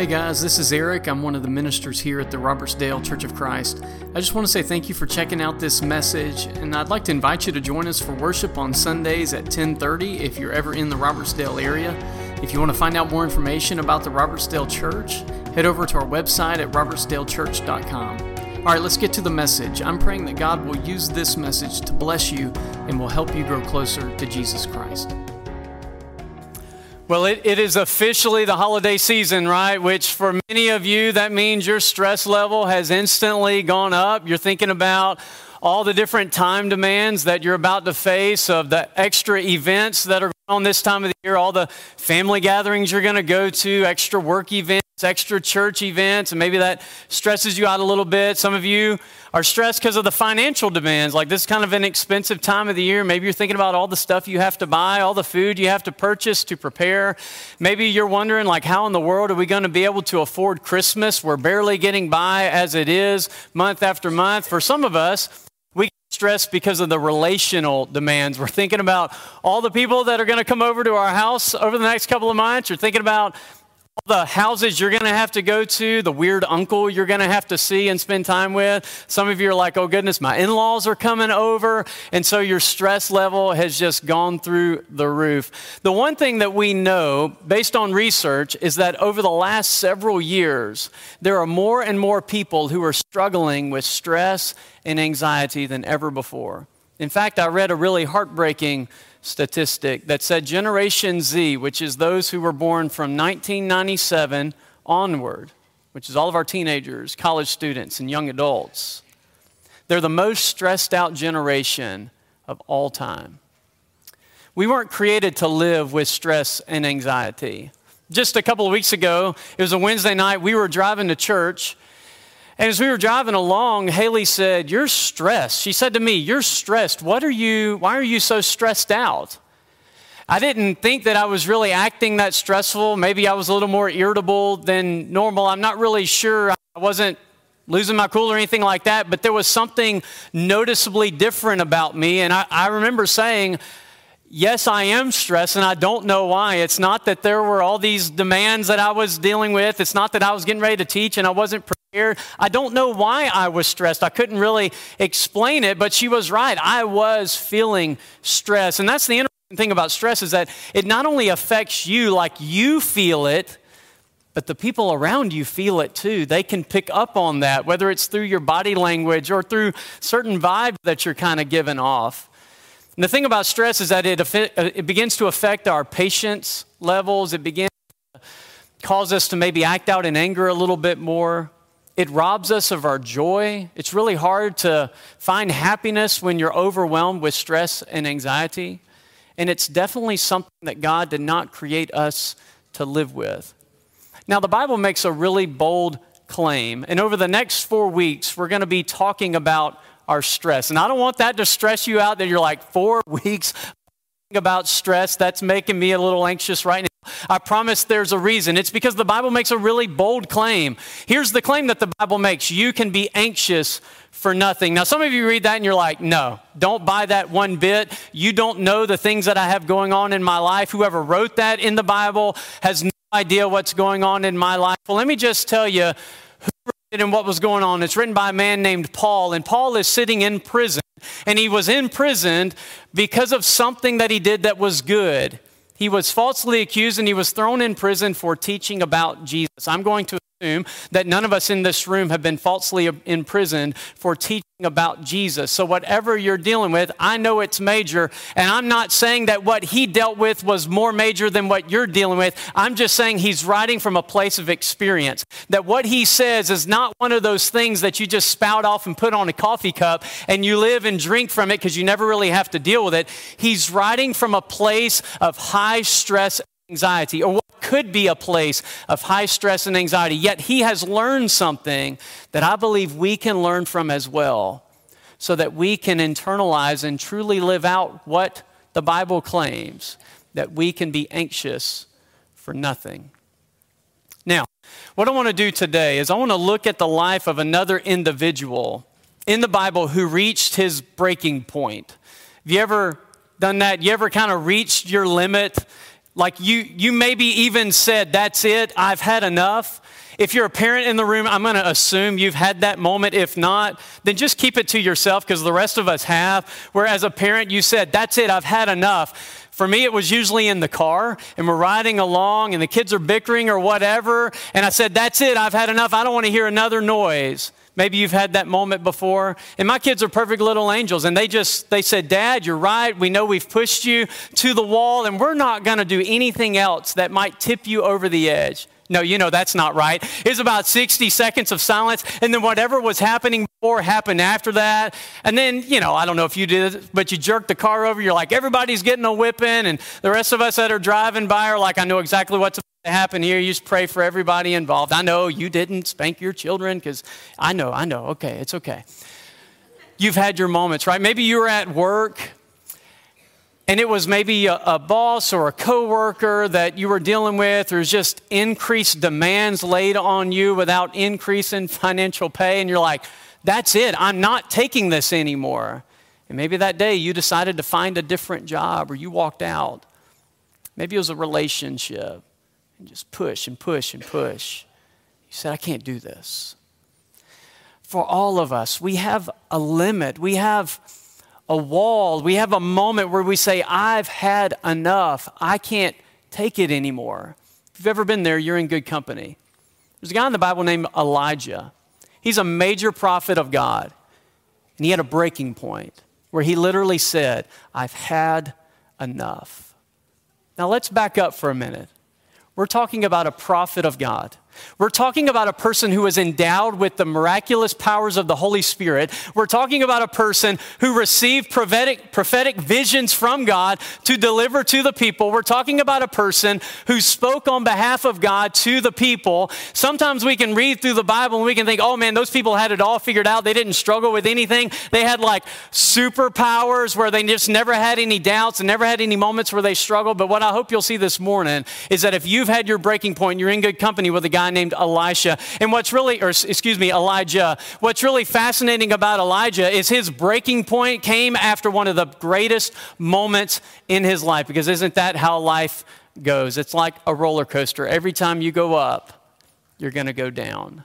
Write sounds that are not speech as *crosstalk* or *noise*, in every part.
Hey guys, this is Eric. I'm one of the ministers here at the Robertsdale Church of Christ. I just want to say thank you for checking out this message, and I'd like to invite you to join us for worship on Sundays at 10:30 if you're ever in the Robertsdale area. If you want to find out more information about the Robertsdale Church, head over to our website at robertsdalechurch.com. All right, let's get to the message. I'm praying that God will use this message to bless you and will help you grow closer to Jesus Christ. Well, it, it is officially the holiday season, right? Which for many of you, that means your stress level has instantly gone up. You're thinking about all the different time demands that you're about to face, of the extra events that are on this time of the year, all the family gatherings you're going to go to, extra work events extra church events, and maybe that stresses you out a little bit. Some of you are stressed because of the financial demands. Like this is kind of an expensive time of the year. Maybe you're thinking about all the stuff you have to buy, all the food you have to purchase to prepare. Maybe you're wondering, like, how in the world are we going to be able to afford Christmas? We're barely getting by as it is month after month. For some of us, stressed because of the relational demands. We're thinking about all the people that are going to come over to our house over the next couple of months. You're thinking about the houses you're going to have to go to, the weird uncle you're going to have to see and spend time with. Some of you are like, oh goodness, my in laws are coming over. And so your stress level has just gone through the roof. The one thing that we know, based on research, is that over the last several years, there are more and more people who are struggling with stress and anxiety than ever before. In fact, I read a really heartbreaking statistic that said Generation Z, which is those who were born from 1997 onward, which is all of our teenagers, college students, and young adults, they're the most stressed out generation of all time. We weren't created to live with stress and anxiety. Just a couple of weeks ago, it was a Wednesday night, we were driving to church and as we were driving along, Haley said, You're stressed. She said to me, You're stressed. What are you, why are you so stressed out? I didn't think that I was really acting that stressful. Maybe I was a little more irritable than normal. I'm not really sure. I wasn't losing my cool or anything like that, but there was something noticeably different about me. And I, I remember saying, Yes, I am stressed, and I don't know why. It's not that there were all these demands that I was dealing with. It's not that I was getting ready to teach and I wasn't. I don't know why I was stressed. I couldn't really explain it, but she was right. I was feeling stress. And that's the interesting thing about stress is that it not only affects you like you feel it, but the people around you feel it too. They can pick up on that, whether it's through your body language or through certain vibes that you're kind of giving off. And the thing about stress is that it, uh, it begins to affect our patience levels. It begins to cause us to maybe act out in anger a little bit more. It robs us of our joy. It's really hard to find happiness when you're overwhelmed with stress and anxiety. And it's definitely something that God did not create us to live with. Now, the Bible makes a really bold claim. And over the next four weeks, we're going to be talking about our stress. And I don't want that to stress you out that you're like four *laughs* weeks about stress. That's making me a little anxious right now. I promise there's a reason. It's because the Bible makes a really bold claim. Here's the claim that the Bible makes you can be anxious for nothing. Now, some of you read that and you're like, no, don't buy that one bit. You don't know the things that I have going on in my life. Whoever wrote that in the Bible has no idea what's going on in my life. Well, let me just tell you who wrote it and what was going on. It's written by a man named Paul, and Paul is sitting in prison, and he was imprisoned because of something that he did that was good. He was falsely accused and he was thrown in prison for teaching about Jesus. I'm going to assume that none of us in this room have been falsely imprisoned for teaching about Jesus. So, whatever you're dealing with, I know it's major. And I'm not saying that what he dealt with was more major than what you're dealing with. I'm just saying he's writing from a place of experience. That what he says is not one of those things that you just spout off and put on a coffee cup and you live and drink from it because you never really have to deal with it. He's writing from a place of high stress anxiety, or could be a place of high stress and anxiety. Yet he has learned something that I believe we can learn from as well, so that we can internalize and truly live out what the Bible claims that we can be anxious for nothing. Now, what I want to do today is I want to look at the life of another individual in the Bible who reached his breaking point. Have you ever done that? You ever kind of reached your limit? Like you, you maybe even said, That's it, I've had enough. If you're a parent in the room, I'm going to assume you've had that moment. If not, then just keep it to yourself because the rest of us have. Where as a parent, you said, That's it, I've had enough. For me, it was usually in the car, and we're riding along, and the kids are bickering or whatever. And I said, That's it, I've had enough. I don't want to hear another noise. Maybe you've had that moment before. And my kids are perfect little angels. And they just, they said, Dad, you're right. We know we've pushed you to the wall, and we're not going to do anything else that might tip you over the edge. No, you know that's not right. It's about 60 seconds of silence, and then whatever was happening before happened after that. And then, you know, I don't know if you did but you jerked the car over. You're like, everybody's getting a whipping, and the rest of us that are driving by are like, I know exactly what's going to happen here. You just pray for everybody involved. I know you didn't spank your children because I know, I know. Okay, it's okay. You've had your moments, right? Maybe you were at work and it was maybe a, a, boss or a coworker that you were dealing with, or just increased demands laid on you without increase in *laughs* financial pay, and you're like, that's it, I'm not taking this anymore. And maybe that day you decided to find a different job or you walked out. Maybe it was a relationship and just push and push and push. You said, I can't do this. For all of us, we have a limit. We have a wall. We have a moment where we say, I've had enough. I can't take it anymore. If you've ever been there, you're in good company. There's a guy in the Bible named Elijah. He's a major prophet of God. And he had a breaking point where he literally said, I've had enough. Now let's back up for a minute. We're talking about a prophet of God. We're talking about a person who is endowed with the miraculous powers of the Holy Spirit. We're talking about a person who received prophetic, prophetic visions from God to deliver to the people. We're talking about a person who spoke on behalf of God to the people. Sometimes we can read through the Bible and we can think, oh man, those people had it all figured out. They didn't struggle with anything. They had like superpowers where they just never had any doubts and never had any moments where they struggled. But what I hope you'll see this morning is that if you've had your breaking point, you're in good company with a guy named Elisha. And what's really, or excuse me, Elijah, what's really fascinating about Elijah is his breaking point came after one of the greatest moments in his life, because isn't that how life goes? It's like a roller coaster. Every time you go up, you're going to go down.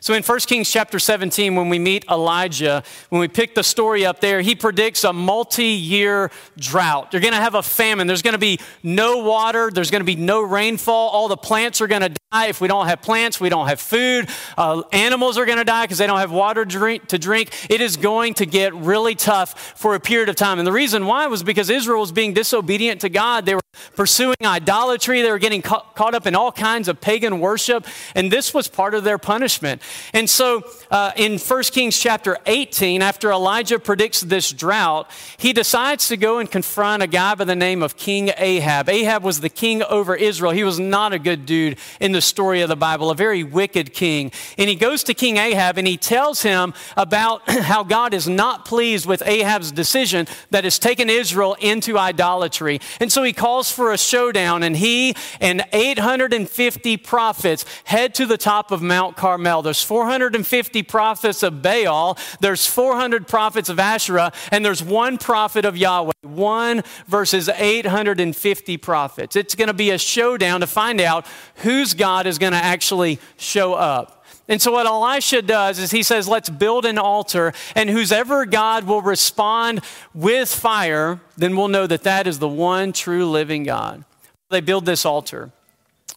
So in 1 Kings chapter 17, when we meet Elijah, when we pick the story up there, he predicts a multi year drought. You're going to have a famine. There's going to be no water. There's going to be no rainfall. All the plants are going to die. If we don't have plants, we don't have food. Uh, animals are going to die because they don't have water drink, to drink. It is going to get really tough for a period of time. And the reason why was because Israel was being disobedient to God. They were pursuing idolatry. They were getting ca- caught up in all kinds of pagan worship. And this was part of their punishment. And so uh, in 1 Kings chapter 18, after Elijah predicts this drought, he decides to go and confront a guy by the name of King Ahab. Ahab was the king over Israel. He was not a good dude in the story of the Bible, a very wicked king. And he goes to King Ahab and he tells him about *clears throat* how God is not pleased with Ahab's decision that has taken Israel into idolatry. And so he calls for a showdown, and he and 850 prophets head to the top of Mount Carmel. There's 450 prophets of Baal, there's 400 prophets of Asherah, and there's one prophet of Yahweh. One versus 850 prophets. It's going to be a showdown to find out who's God is going to actually show up. And so, what Elisha does is he says, Let's build an altar, and whoever God will respond with fire, then we'll know that that is the one true living God. They build this altar,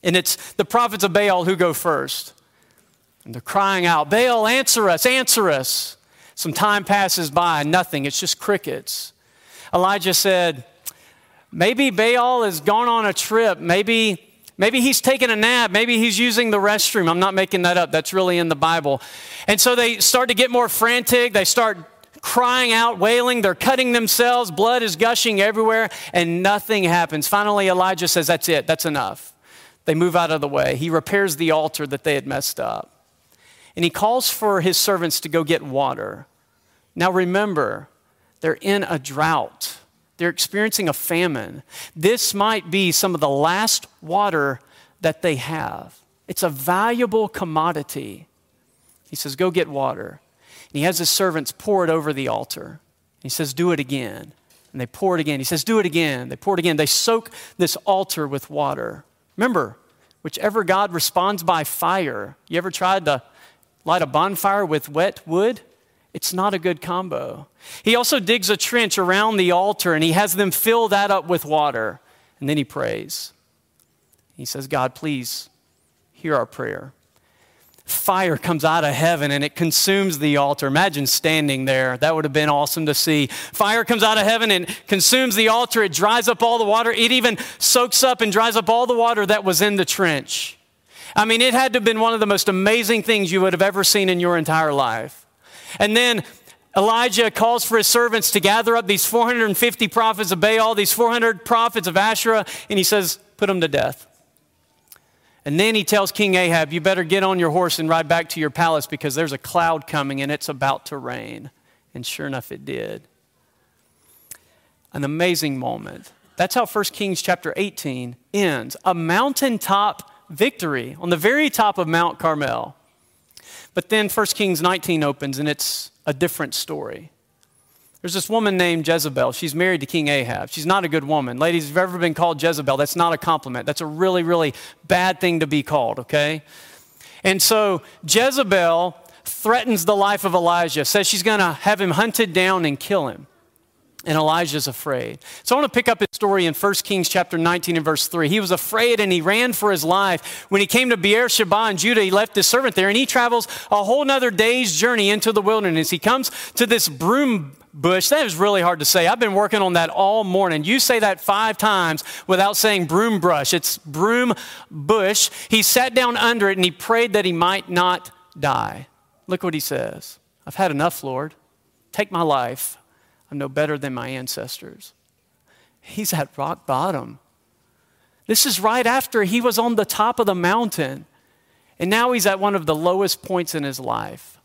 and it's the prophets of Baal who go first. And they're crying out, Baal, answer us, answer us. Some time passes by, nothing, it's just crickets. Elijah said, Maybe Baal has gone on a trip. Maybe, maybe he's taking a nap. Maybe he's using the restroom. I'm not making that up. That's really in the Bible. And so they start to get more frantic. They start crying out, wailing. They're cutting themselves. Blood is gushing everywhere, and nothing happens. Finally, Elijah says, That's it. That's enough. They move out of the way. He repairs the altar that they had messed up and he calls for his servants to go get water. Now remember, they're in a drought. They're experiencing a famine. This might be some of the last water that they have. It's a valuable commodity. He says, Go get water. And he has his servants pour it over the altar. He says, Do it again. And they pour it again. He says, Do it again. They pour it again. They soak this altar with water. Remember, whichever God responds by fire. You ever tried to light a bonfire with wet wood? It's not a good combo. He also digs a trench around the altar and he has them fill that up with water. And then he prays. He says, God, please hear our prayer. Fire comes out of heaven and it consumes the altar. Imagine standing there. That would have been awesome to see. Fire comes out of heaven and consumes the altar. It dries up all the water. It even soaks up and dries up all the water that was in the trench. I mean, it had to have been one of the most amazing things you would have ever seen in your entire life. And then Elijah calls for his servants to gather up these 450 prophets of Baal, these 400 prophets of Asherah, and he says, put them to death. And then he tells King Ahab, You better get on your horse and ride back to your palace because there's a cloud coming and it's about to rain. And sure enough, it did. An amazing moment. That's how 1 Kings chapter 18 ends a mountaintop victory on the very top of Mount Carmel. But then 1 Kings 19 opens and it's a different story. There's this woman named Jezebel. She's married to King Ahab. She's not a good woman. Ladies, if you've ever been called Jezebel, that's not a compliment. That's a really, really bad thing to be called, okay? And so Jezebel threatens the life of Elijah, says she's going to have him hunted down and kill him. And Elijah's afraid. So I want to pick up his story in 1 Kings chapter 19 and verse 3. He was afraid and he ran for his life. When he came to Beersheba in Judah, he left his servant there and he travels a whole nother day's journey into the wilderness. He comes to this broom bush. That is really hard to say. I've been working on that all morning. You say that five times without saying broom brush. It's broom bush. He sat down under it and he prayed that he might not die. Look what he says I've had enough, Lord. Take my life. I'm no better than my ancestors. He's at rock bottom. This is right after he was on the top of the mountain. And now he's at one of the lowest points in his life.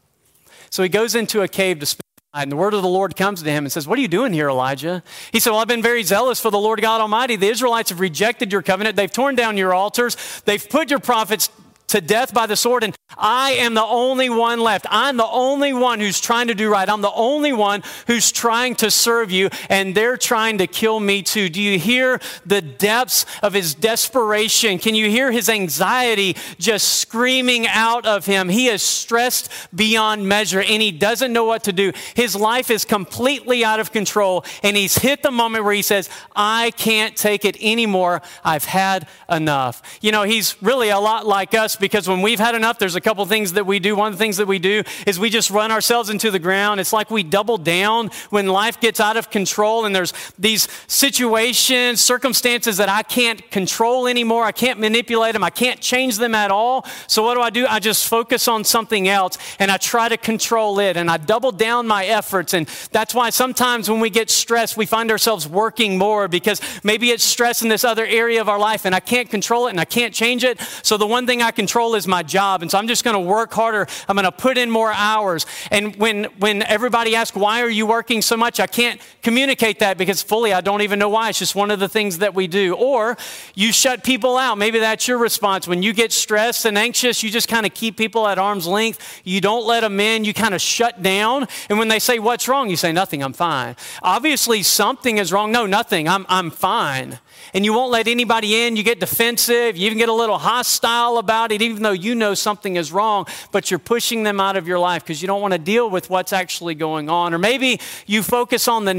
So he goes into a cave to spend and the word of the Lord comes to him and says, What are you doing here, Elijah? He said, Well, I've been very zealous for the Lord God Almighty. The Israelites have rejected your covenant. They've torn down your altars. They've put your prophets to death by the sword, and I am the only one left. I'm the only one who's trying to do right. I'm the only one who's trying to serve you, and they're trying to kill me too. Do you hear the depths of his desperation? Can you hear his anxiety just screaming out of him? He is stressed beyond measure, and he doesn't know what to do. His life is completely out of control, and he's hit the moment where he says, I can't take it anymore. I've had enough. You know, he's really a lot like us because when we've had enough, there's a couple things that we do. One of the things that we do is we just run ourselves into the ground. It's like we double down when life gets out of control and there's these situations, circumstances that I can't control anymore. I can't manipulate them. I can't change them at all. So what do I do? I just focus on something else and I try to control it and I double down my efforts. And that's why sometimes when we get stressed, we find ourselves working more because maybe it's stress in this other area of our life and I can't control it and I can't change it. So the one thing I can control is my job. And so I'm just going to work harder. I'm going to put in more hours. And when, when everybody asks, why are you working so much? I can't communicate that because fully I don't even know why. It's just one of the things that we do. Or you shut people out. Maybe that's your response. When you get stressed and anxious, you just kind of keep people at arm's length. You don't let them in. You kind of shut down. And when they say, what's wrong? You say, nothing. I'm fine. Obviously, something is wrong. No, nothing. I'm, I'm fine and you won't let anybody in. You get defensive. You even get a little hostile about it, even though you know something is wrong, but you're pushing them out of your life because you don't want to deal with what's actually going on. Or maybe you focus on the.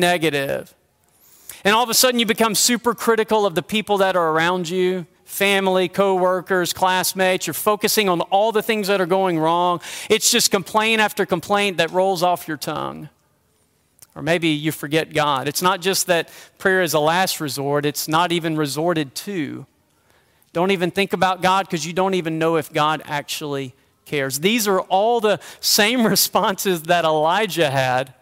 And all of a sudden, you become super critical of the people that are around you family, coworkers, classmates. You're focusing on all the things that are going wrong. It's just complaint after complaint that rolls off your tongue. Or maybe you forget God. It's not just that prayer is a last resort, it's not even resorted to. Don't even think about God because you don't even know if God actually cares. These are all the same *laughs* responses that Elijah had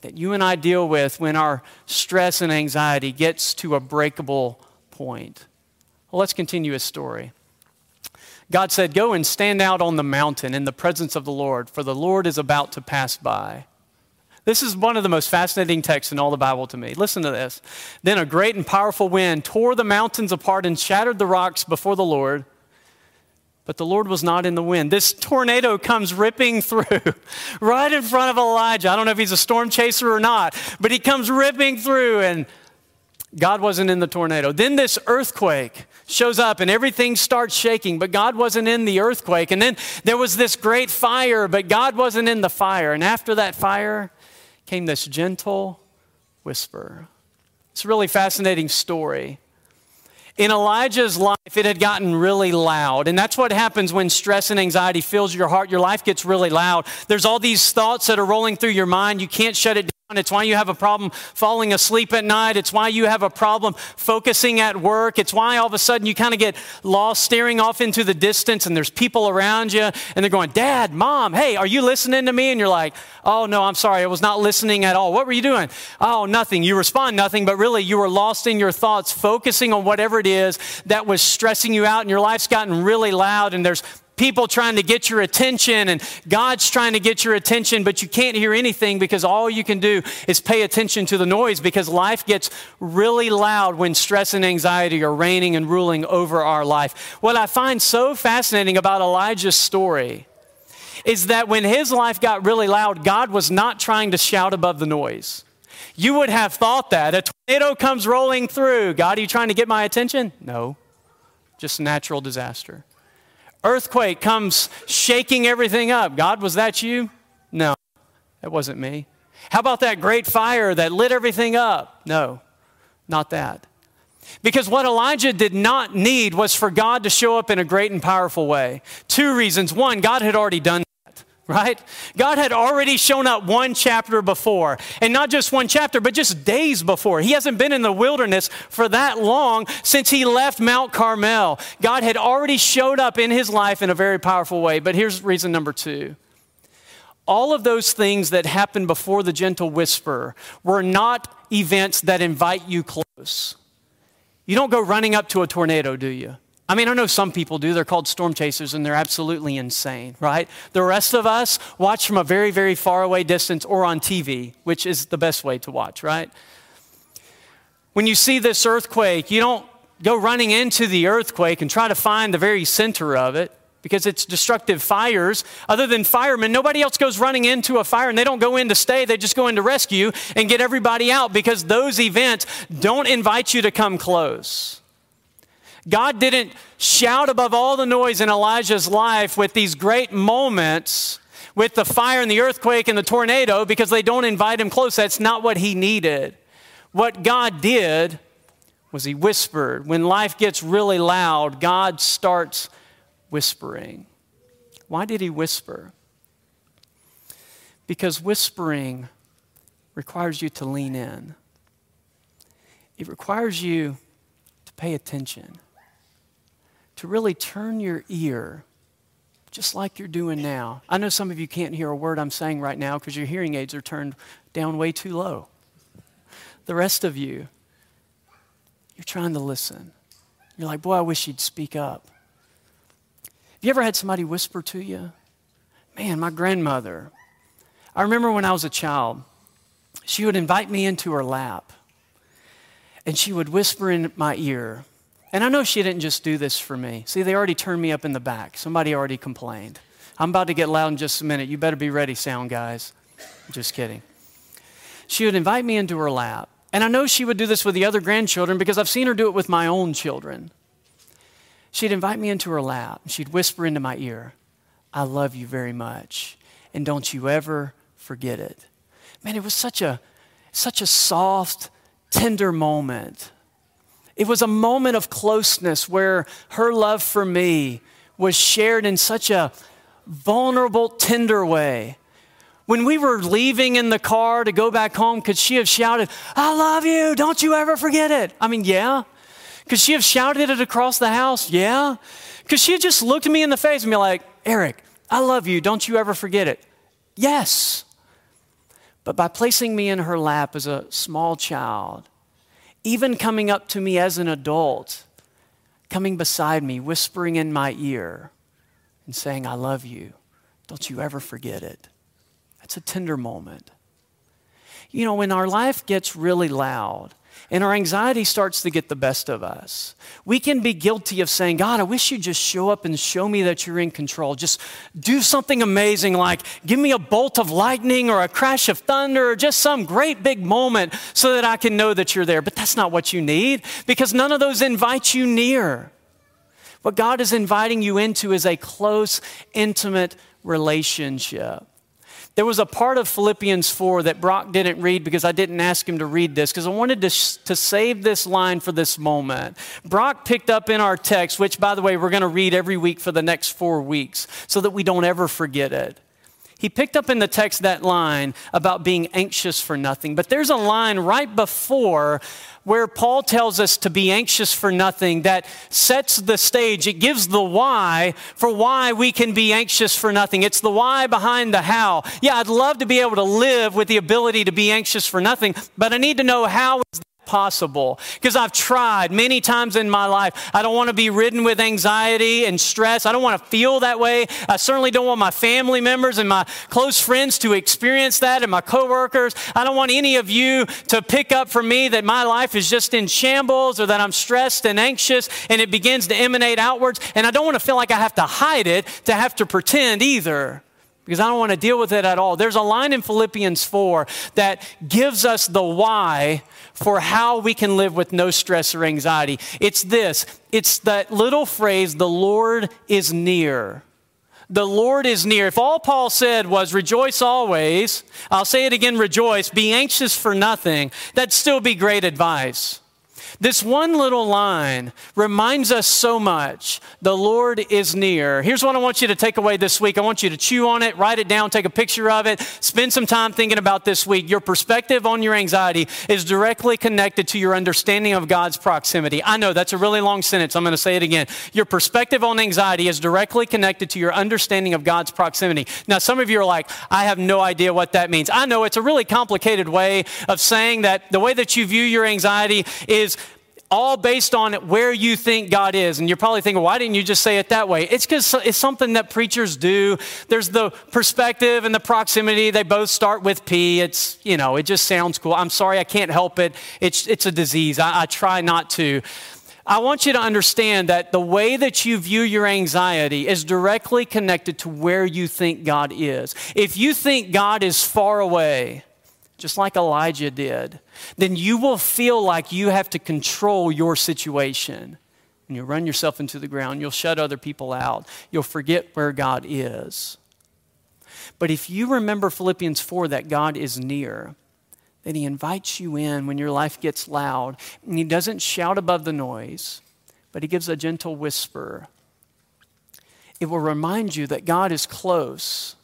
that you and I deal with when our stress and anxiety gets to a breakable point. Well, let's continue his story. God said, Go and stand out on the mountain in the presence of the Lord, for the Lord is about to pass by. This is one of the most fascinating texts in all the Bible to me. Listen to this. Then a great and powerful wind tore the mountains apart and shattered the rocks before the Lord. But the Lord was not in the wind. This tornado comes ripping through *laughs* right in front of Elijah. I don't know if he's a storm chaser or not, but he comes ripping through and God wasn't in the tornado. Then this earthquake shows up and everything starts shaking, but God wasn't in the earthquake. And then there was this great fire, but God wasn't in the fire. And after that fire came this gentle whisper. It's a really fascinating story. In Elijah's life, it had gotten really loud. And that's what happens when stress and anxiety fills your heart. Your life gets really loud. There's all these thoughts that are rolling through your mind. You can't shut it down. It's why you have a problem falling asleep at night. It's why you have a problem focusing at work. It's why all of a sudden you kind of get lost staring off into the distance and there's people around you and they're going, Dad, Mom, hey, are you listening to me? And you're like, Oh, no, I'm sorry. I was not listening at all. What were you doing? Oh, nothing. You respond nothing, but really you were lost in your thoughts, focusing on whatever it is that was stressing you out and your life's gotten really loud and there's people trying to get your attention and God's trying to get your attention, but you can't hear anything because all you can do is pay attention to the noise because life gets really loud when stress and anxiety are reigning and ruling over our life. What I find so fascinating about Elijah's story is that when his life got really loud, God was not trying to shout above the noise. You would have thought that. A tornado comes rolling through. God, are you trying to get my attention? No, just natural disaster earthquake comes shaking everything up. God, was that you? No, that wasn't me. How about that great fire that lit everything up? No, not that. Because what Elijah did not need was for God to show up in a great and powerful way. Two reasons. One, God had already done right? God had already shown up one chapter before, and not just one chapter, but just days before. He hasn't been in the wilderness for that long since he left Mount Carmel. God had already showed up in his life in a very powerful way. But here's reason number two. All of those things that happened before the gentle whisper were not events that invite you close. You don't go running up to a tornado, do you? I mean, I know some people do. They're called storm chasers and they're absolutely insane, right? The rest of us watch from a very, very far away distance or on TV, which is the best way to watch, right? When you see this earthquake, you don't go running into the earthquake and try to find the very center of it because it's destructive fires. Other than firemen, nobody else goes running into a fire and they don't go in to stay. They just go in to rescue and get everybody out because those events don't invite you to come close. God didn't shout above all the noise in Elijah's life with these great moments with the fire and the earthquake and the tornado because they don't invite him close. That's not what he needed. What God did was he whispered. When life gets really loud, God starts whispering. Why did he whisper? Because whispering requires you to lean in, it requires you to pay attention to really turn your ear just like you're doing now. I know some of you can't hear a word I'm saying right now because your hearing aids are turned down way too low. The rest of you, you're trying to listen. You're like, boy, I wish you'd speak up. Have you ever had somebody whisper to you? Man, my grandmother. I remember when I was a child, she would invite me into her lap and she would whisper in my ear, and I know she didn't just do this for me. See, they already turned me up in the back. Somebody already complained. I'm about to get loud in just a minute. You better be ready, sound guys. Just kidding. She would invite me into her lap. And I know she would do this with the other grandchildren because I've seen her do it with my own children. She'd invite me into her lap. And she'd whisper into my ear, I love you very much. And don't you ever forget it. Man, it was such a, such a soft, tender moment it was a moment of closeness where her love for me was shared in such a vulnerable, tender way. When we were leaving in the car to go back home, could she have shouted, I love you, don't you ever forget it? I mean, yeah. Could she have shouted it across the house? Yeah. Could she have just looked me in the face and be like, Eric, I love you, don't you ever forget it? Yes. But by placing me in her lap as a small child, even coming up to me as an adult, coming beside me, whispering in my ear, and saying, I love you. Don't you ever forget it. That's a tender moment. You know, when our life gets really loud, and our anxiety starts to get the best of us. We can be guilty of saying, God, I wish you'd just show up and show me that you're in control. Just do something amazing, like give me a bolt of lightning or a crash of thunder or just some great big moment so that I can know that you're there. But that's not what you need because none of those invite you near. What God is inviting you into is a close, intimate relationship. There was a part of Philippians 4 that Brock didn't read because I didn't ask him to read this because I wanted to, to save this line for this moment. Brock picked up in our text, which, by the way, we're going to read every week for the next four weeks so that we don't ever forget it. He picked up in the text that line about being anxious for nothing, but there's a line right before where Paul tells us to be anxious for nothing that sets the stage. It gives the why for why we can be anxious for nothing. It's the why behind the how. Yeah, I'd love to be able to live with the ability to be anxious for nothing, but I need to know how is possible because I've tried many times in my life. I don't want to be ridden with anxiety and stress. I don't want to feel that way. I certainly don't want my family members and my close friends to experience that and my coworkers. I don't want any of you to pick up from me that my life is just in shambles or that I'm stressed and anxious and it begins to emanate outwards. And I don't want to feel like I have to hide it, to have to pretend either because I don't want to deal with it at all. There's a line in Philippians 4 that gives us the why for how we can live with no stress or anxiety. It's this it's that little phrase, the Lord is near. The Lord is near. If all Paul said was rejoice always, I'll say it again rejoice, be anxious for nothing, that'd still be great advice. This one little line reminds us so much the Lord is near. Here's what I want you to take away this week. I want you to chew on it, write it down, take a picture of it, spend some time thinking about this week. Your perspective on your anxiety is directly connected to your understanding of God's proximity. I know that's a really long sentence. I'm going to say it again. Your perspective on anxiety is directly connected to your understanding of God's proximity. Now, some of you are like, I have no idea what that means. I know it's a really complicated way of saying that the way that you view your anxiety is all based on where you think God is. And you're probably thinking, why didn't you just say it that way? It's because it's something that preachers do. There's the perspective and the proximity. They both start with P. It's, you know, it just sounds cool. I'm sorry, I can't help it. It's, it's a disease. I, I try not to. I want you to understand that the way that you view your anxiety is directly connected to where you think God is. If you think God is far away, just like Elijah did, then you will feel like you have to control your situation. And you'll run yourself into the ground. You'll shut other people out. You'll forget where God is. But if you remember Philippians 4 that God is near, then He invites you in when your life gets loud. And He doesn't shout above the noise, but He gives a gentle whisper. It will remind you that God is close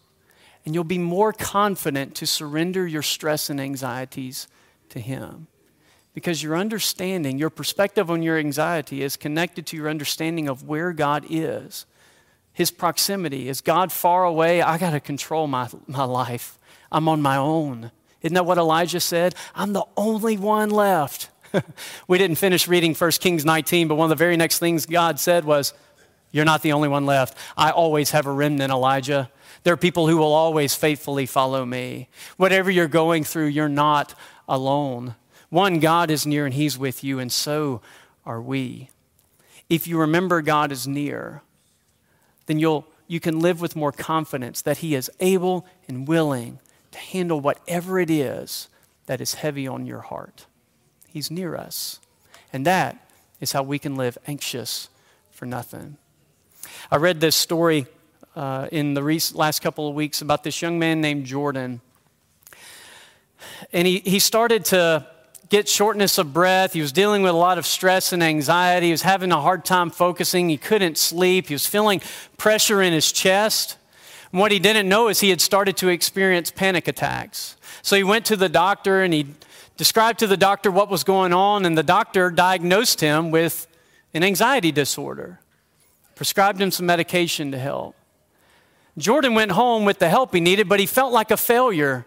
and you'll be more confident to surrender your stress and anxieties to Him. Because your understanding, your perspective on your anxiety is connected to your understanding of where God is. His proximity. Is God far away? I got to control my, my life. I'm on my own. Isn't that what Elijah said? I'm the only one left. *laughs* we didn't finish reading 1 Kings 19, but one of the very next things God said was, You're not the only one left. I always have a remnant, Elijah. There are people who will always faithfully follow me. Whatever you're going through, you're not alone. One, God is near and He's with you, and so are we. If you remember God is near, then you'll, you can live with more confidence that He is able and willing to handle whatever it is that is heavy on your heart. He's near us. And that is how we can live anxious for nothing. I read this story uh, in the last couple of weeks about this young man named Jordan. And he, he started to get shortness of breath. He was dealing with a lot of stress and anxiety. He was having a hard time focusing. He couldn't sleep. He was feeling pressure in his chest. And what he didn't know is he had started to experience panic attacks. So he went to the doctor and he described to the doctor what was going on, and the doctor diagnosed him with an anxiety disorder, prescribed him some medication to help. Jordan went home with the help he needed, but he felt like a failure.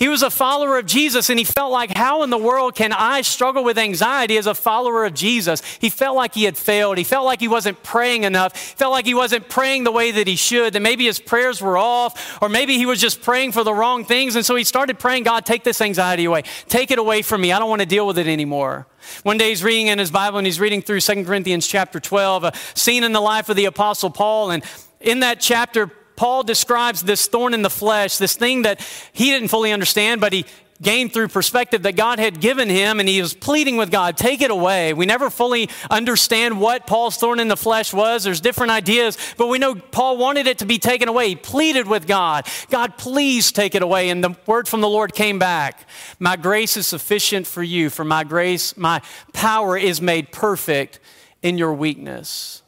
He was a follower of Jesus and he felt like, how in the world can I struggle with anxiety as a follower of Jesus? He felt like he had failed. He felt like he wasn't praying enough. He felt like he wasn't praying the way that he should, that maybe his prayers were off, or maybe he was just praying for the wrong things. And so he started praying, God, take this anxiety away. Take it away from me. I don't want to deal with it anymore. One day he's reading in his Bible and he's reading through 2 Corinthians chapter 12, a scene in the life of the Apostle Paul. And in that chapter, Paul describes this thorn in the flesh, this thing that he didn't fully understand, but he gained through perspective that God had given him, and he was pleading with God, take it away. We never fully understand what Paul's thorn in the flesh was. There's different ideas, but we know Paul wanted it to be taken away. He pleaded with God, God, please take it away. And the word from the Lord came back My grace is sufficient for you, for my grace, my power is made perfect in your weakness.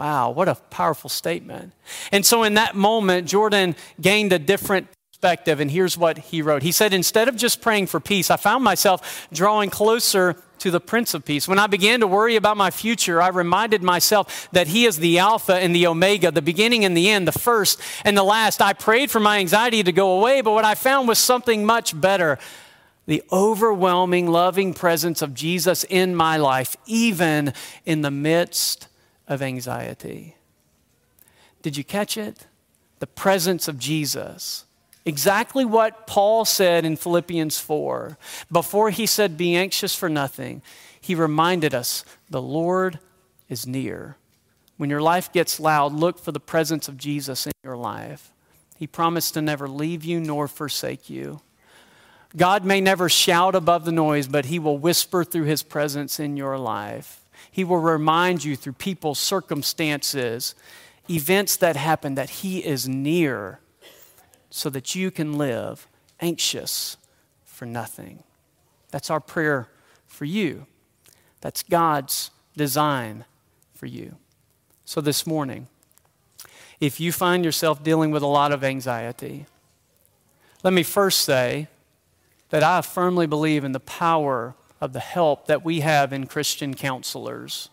Wow, what a powerful statement. And so in that moment, Jordan gained a different perspective, and here's what he wrote. He said, Instead of just praying for peace, I found myself drawing closer to the Prince of Peace. When I began to worry about my future, I reminded myself that He is the Alpha and the Omega, the beginning and the end, the first and the last. I prayed for my anxiety to go away, but what I found was something much better the overwhelming, loving presence of Jesus in my life, even in the midst of anxiety. Did you catch it? The presence of Jesus. Exactly what Paul said in Philippians 4. Before he said, Be anxious for nothing, he reminded us the Lord is near. When your life gets loud, look for the presence of Jesus in your life. He promised to never leave you nor forsake you. God may never shout above the noise, but he will whisper through his presence in your life. He will remind you through people's circumstances, events that happen, that He is near so that you can live anxious for nothing. That's our prayer for you. That's God's design for you. So this morning, if you find yourself dealing with a lot of anxiety, let me first say that I firmly believe in the power of the help that we have in Christian counselors.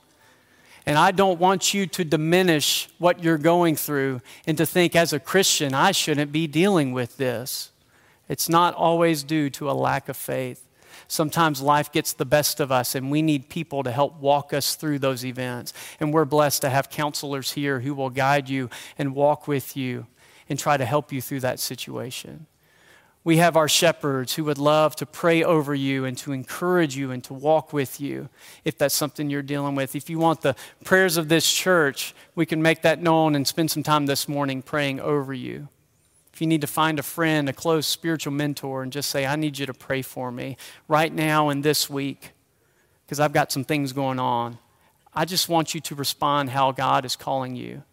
And I don't want you to diminish what you're going through and to think, as a Christian, I shouldn't be dealing with this. It's not always due to a lack of faith. Sometimes life gets the best of us, and we need people to help walk us through those events. And we're blessed to have counselors here who will guide you and walk with you and try to help you through that situation. We have our shepherds who would love to pray over you and to encourage you and to walk with you if that's something you're dealing with. If you want the prayers of this church, we can make that known and spend some time this morning praying over you. If you need to find a friend, a close spiritual mentor, and just say, I need you to pray for me right now and this week because I've got some things going on. I just want you to respond how God is calling you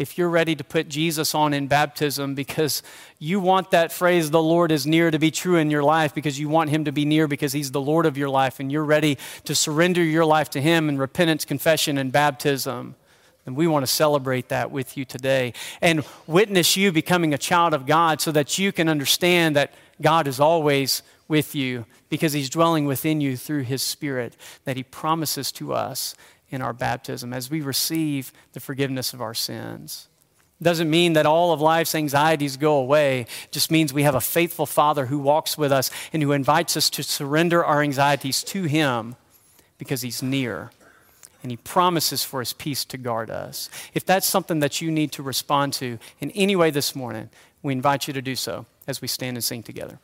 if you're ready to put Jesus on in baptism because you want that phrase, the Lord is near, to be true in your life because you want Him to be near because He's the Lord of your life and you're ready to surrender your life to Him in repentance, confession, and baptism, then we want to celebrate that with you today and witness you becoming a child of God so that you can understand that God is always with you because He's dwelling within you through His Spirit that He promises to us in our baptism as we receive the forgiveness of our sins. Doesn't mean that all of life's anxieties go away. It just means we have a faithful Father who walks with us and who invites us to surrender our anxieties to Him because He's near and He promises for His peace to guard us. If that's something that you need to respond to in any way this morning, we invite you to do so as we stand and sing together.